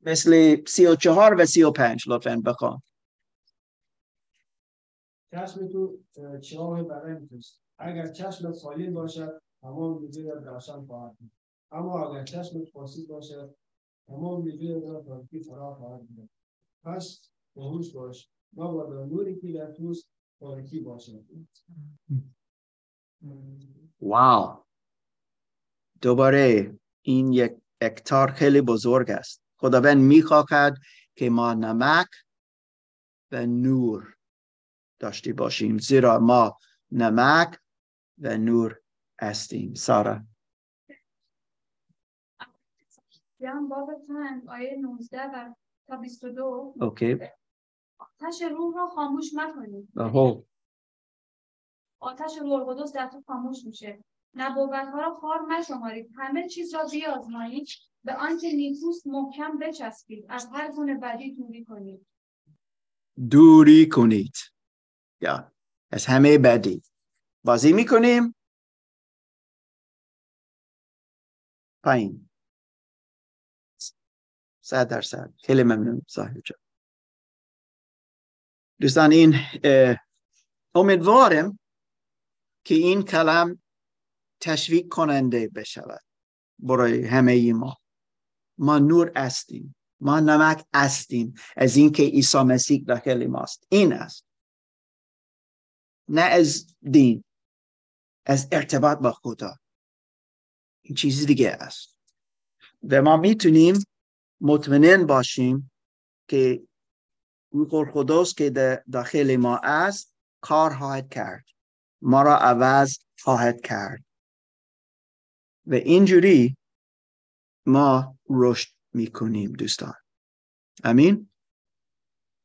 مثل سی و چهار و سی و پنج لطفا بخوان. چشم تو چرا بدن توست اگر چشم سالم باشد تمام وجود را روشن خواهد اما اگر چشم فاسد باشد تمام وجود را تاریکی فرا خواهد بود پس باهوش باش. با نوری که در توست تاریکی باشد واو. دوباره این یک اکتار خیلی بزرگ است. خداوند می‌خواهد که ما نمک و نور داشته باشیم زیرا ما نمک و نور هستیم. سارا. بیان باب چند آیه 19 و تا 22 اوکی. آتش روح را خاموش مکنید. آتش روح القدس در تو خاموش میشه. نبوت ها را خار مشمارید. همه چیز را بیازمایید. به آنچه نیکوست محکم بچسبید. از هر گونه بدی دوری کنید. دوری کنید. یا. از همه بدی. بازی می‌کنیم. پایین. صد درصد. خیلی ممنون صاحب جان. دوستان این امیدوارم که این کلم تشویق کننده بشود برای همه ای ما. ما نور استیم ما نمک استیم از اینکه عیسی مسیح داخل ماست. این است. نه از دین از ارتباط با خدا. این چیزی دیگه است. و ما می‌تونیم مطمئن باشیم که روح القدس که داخل ما است کار خواهد کرد. ما را عوض خواهد کرد. و اینجوری ما رشد می‌کنیم دوستان. امین